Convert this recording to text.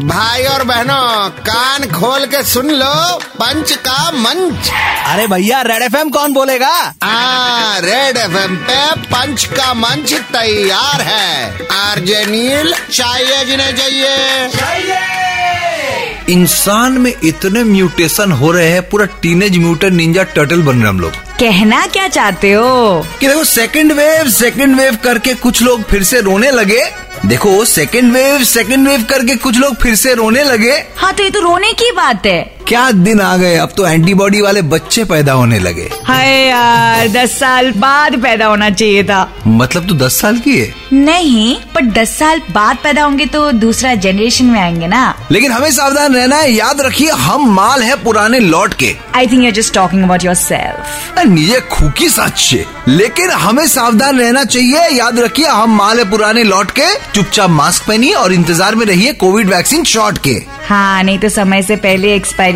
भाई और बहनों कान खोल के सुन लो पंच का मंच। अरे भैया रेड एफएम कौन बोलेगा? आ, रेड एफएम पे पंच का मंच तैयार है। आरजे नील चाहिए जिन्हें चाहिए। इंसान में इतने म्यूटेशन हो रहे हैं पूरा टीनेज म्यूटेंट निंजा टर्टल बन रहे हम लोग। कहना क्या चाहते हो? कि देखो सेकंड वेव सेकंड वेव करके कुछ लोग फिर से रोने लगे देखो सेकंड वेव सेकंड वेव करके कुछ लोग फिर से रोने लगे। हाँ तो ये तो रोने की बात है। क्या दिन आ गए? अब तो एंटीबॉडी वाले बच्चे पैदा होने लगे। हाय यार दस साल बाद पैदा होना चाहिए था। मतलब तू दस साल की है? नहीं पर दस साल बाद पैदा होंगे तो दूसरा जनरेशन में आएँगे ना। लेकिन हमें सावधान रहना है याद रखिए हम माल है पुराने लौट के। I think you just talking about yourself ये खूकी सच है। लेकिन हमें सावधान रहना चाहिए याद रखिए हम माल है पुराने लौट के। चुपचाप मास्क पहनिए और इंतज़ार में रहिए कोविड वैक्सीन शॉट के। हाँ नहीं तो समय से पहले एक्सपायरी